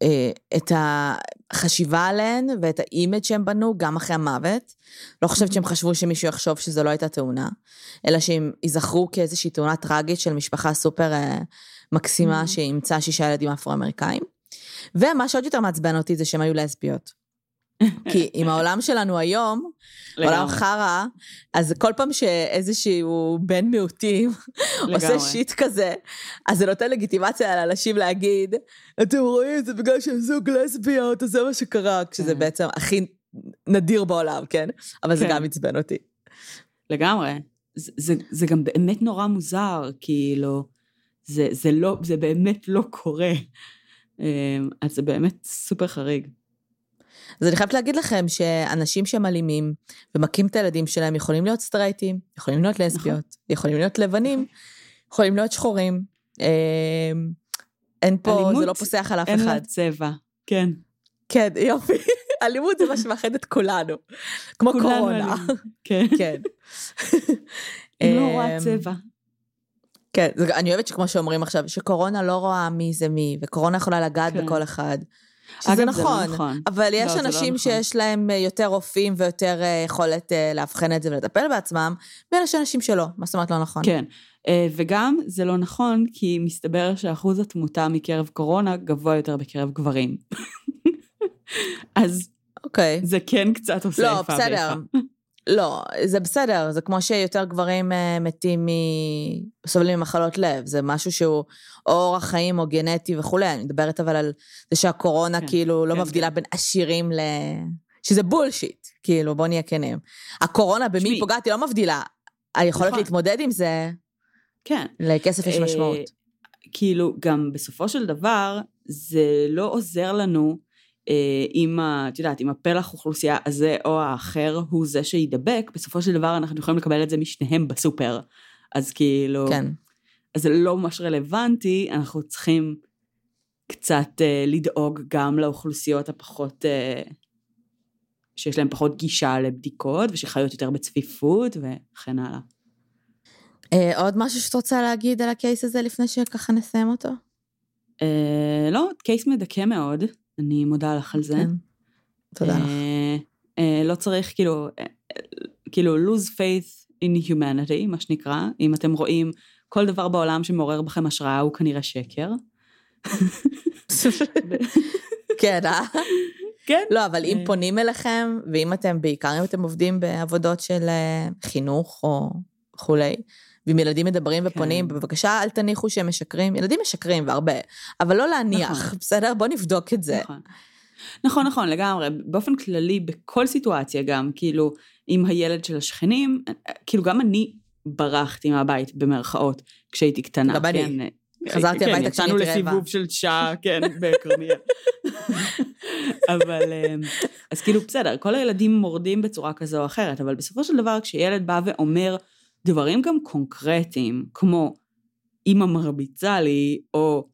אה, את החשיבה עליהן ואת ה image שהם בנו גם אחרי המוות. לא חושבת שהם חשבו שמישהו יחשוב שזו לא הייתה תאונה, אלא שהם ייזכרו כאיזושהי תאונה טראגית של משפחה סופר אה, מקסימה Mhm. שאימצה שישה ילדים אפרו-אמריקאים. ומה שעוד יותר מעצבן אותי זה שהם היו לסביות. <laughs> כי עם העולם שלנו היום, עולם חרא, אז כל פעם שאיזשהו בן מיעוטים <laughs> עושה. שיט כזה, אז זה נותן לגיטימציה לאנשים להגיד, אתם רואים, זה בגלל שהם זוג לסביות, אז זה מה שקרה, כשזה כן. בעצם הכי נדיר בעולם, כן? אבל זה כן. גם עצבן אותי. לגמרי. זה, זה, זה גם באמת נורא מוזר, כאילו, זה, זה לא, זה באמת לא קורה. אמ, אז זה באמת סופר חריג. אז אני חייבת להגיד לכם שאנשים שהם אלימים ומכים את הילדים שלהם יכולים להיות סטרייטים, יכולים להיות לסביות, יכולים להיות לבנים, יכולים להיות שחורים. אמ, אין פה, זה אלימות לא פוסח על אף אין לה אחד. צבע, כן. כן, יופי. <laughs> אלימות זה מה שמאחד את כולנו. כמו כולנו קורונה. <laughs> כן. כן. היא לא רואה צבע. כן, זה- אני אוהבת שכמו שאומרים עכשיו, שקורונה לא רואה מי זה מי, וקורונה יכולה לגעת כן. בכל אחד. שזה אגב, זה לא נכון, נכון. אבל יש לא, לא אנשים נכון. שיש להם אה, יותר רופאים ויותר אה, יכולת אה, לאבחן את זה ולטפל בעצמם, ויש אנשים שלא. מה זאת אומרת לא נכון? כן, וגם זה לא נכון, כי מסתבר שאחוז התמותה מקרב קורונה גבוה יותר בקרב גברים. <laughs> אז אוקיי. זה כן קצת עושה לא, איפה בסדר. ואיפה. לא, זה בסדר, זה כמו שיותר גברים אה, מתים מ... סובלים ממחלות לב, זה משהו שהוא או אורח חיים או גנטי וכולי, אני מדברת אבל על זה שהקורונה כן, כאילו לא כן, מבדילה כן. בין עשירים ל... שזה בולשיט, כאילו, בוא נהיה כנים. הקורונה במי היא פוגעת, היא לא מבדילה. היכולת נכון. להתמודד עם זה, כן. לכסף יש אה, משמעות. כאילו, גם בסופו של דבר, זה לא עוזר לנו אם, ה- את יודעת, אם הפלח אוכלוסייה הזה או האחר הוא זה שידבק, בסופו של דבר אנחנו יכולים לקבל את זה משניהם בסופר. אז כאילו, כן. אז זה לא ממש רלוונטי, אנחנו צריכים קצת אה, לדאוג גם לאוכלוסיות הפחות, אה, שיש להן פחות גישה לבדיקות ושחיות יותר בצפיפות וכן הלאה. אה, עוד משהו שאת רוצה להגיד על הקייס הזה לפני שככה נסיים אותו? אה, לא, קייס מדכא מאוד, אני מודה לך על זה. כן. תודה לך. אה, אה, לא צריך כאילו, אה, כאילו lose faith in humanity, מה שנקרא. אם אתם רואים כל דבר בעולם שמעורר בכם השראה הוא כנראה שקר. כן, אה? כן. לא, אבל אם אה. פונים אליכם, ואם אתם, בעיקר אם אתם עובדים בעבודות של אה, חינוך או וכולי, ואם ילדים מדברים ופונים, כן. בבקשה אל תניחו שהם משקרים. ילדים משקרים והרבה, אבל לא להניח, נכון. בסדר? בוא נבדוק את זה. נכון. נכון, נכון, לגמרי. באופן כללי, בכל סיטואציה גם, כאילו, עם הילד של השכנים, כאילו גם אני ברחתי מהבית, במרכאות, כשהייתי קטנה. גם אני. כן, חזרתי כן, הביתה כשאני יצאנו הייתי רעבה. לסיבוב של שעה, כן, בכרמיאל. אבל, אז כאילו, בסדר, כל הילדים מורדים בצורה כזו או אחרת, אבל בסופו של דבר, כשילד בא ואומר דברים גם קונקרטיים, כמו, אמא מרביצה לי, או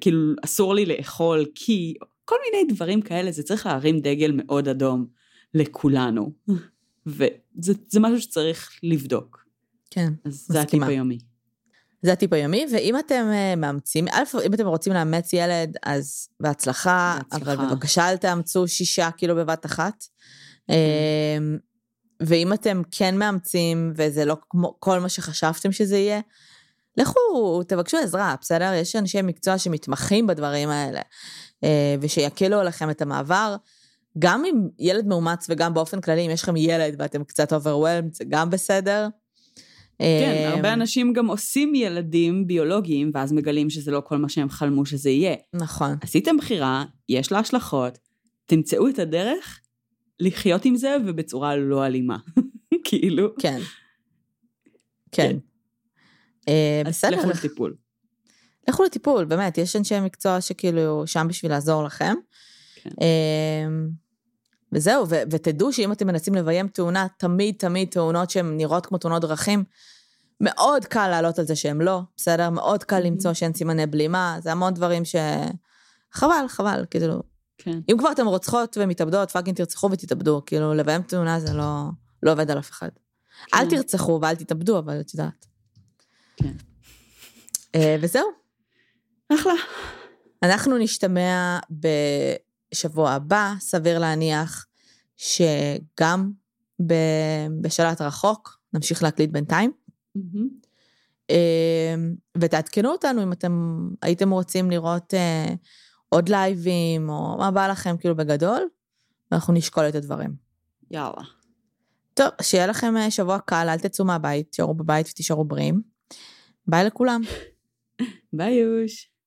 כאילו, אסור לי לאכול כי, כל מיני דברים כאלה, זה צריך להרים דגל מאוד אדום לכולנו. <laughs> וזה זה משהו שצריך לבדוק. כן. אז זה הטיפ מסכימה. היומי. זה הטיפ היומי, ואם אתם אה, מאמצים, א', אם אתם רוצים לאמץ ילד, אז בהצלחה, בהצלחה. אבל בבקשה אל תאמצו שישה כאילו בבת אחת. כן. ואם אתם כן מאמצים, וזה לא כמו כל מה שחשבתם שזה יהיה, לכו, תבקשו עזרה, בסדר? יש אנשי מקצוע שמתמחים בדברים האלה, אה, ושיקלו עליכם את המעבר. גם אם ילד מאומץ וגם באופן כללי, אם יש לכם ילד ואתם קצת overwhelmed, זה גם בסדר. כן, אמ, הרבה אנשים גם עושים ילדים ביולוגיים, ואז מגלים שזה לא כל מה שהם חלמו שזה יהיה. נכון. עשיתם בחירה, יש לה השלכות, תמצאו את הדרך לחיות עם זה ובצורה לא אלימה. <laughs> כאילו, כן. כן. אה, אז בסדר, לכו לטיפול. לכו לטיפול, באמת, יש אנשי מקצוע שכאילו שם בשביל לעזור לכם. כן. אה, וזהו, ו- ותדעו שאם אתם מנסים לביים תאונה, תמיד תמיד תאונות שהן נראות כמו תאונות דרכים, מאוד קל לעלות על זה שהן לא, בסדר? מאוד קל. למצוא שאין סימני בלימה, זה המון דברים ש... חבל, חבל, כאילו, כן. אם כבר אתם רוצחות ומתאבדות, פאקינג תרצחו ותתאבדו, כאילו, לביים תאונה זה לא, לא עובד על אף אחד. אל כן. תרצחו ואל תתאבדו, אבל את יודעת. כן. אה, וזהו. אחלה. אנחנו נשתמע בשבוע הבא, סביר להניח שגם בשלט רחוק, נמשיך להקליט בינתיים. אה, ותעדכנו אותנו אם אתם הייתם רוצים לראות אה, עוד לייבים, או מה בא לכם כאילו בגדול, ואנחנו נשקול את הדברים. יאללה. טוב, שיהיה לכם אה, שבוע קל, אל תצאו מהבית, תישארו בבית ותישארו בריאים. ביי לכולם. <laughs> ביי יוש.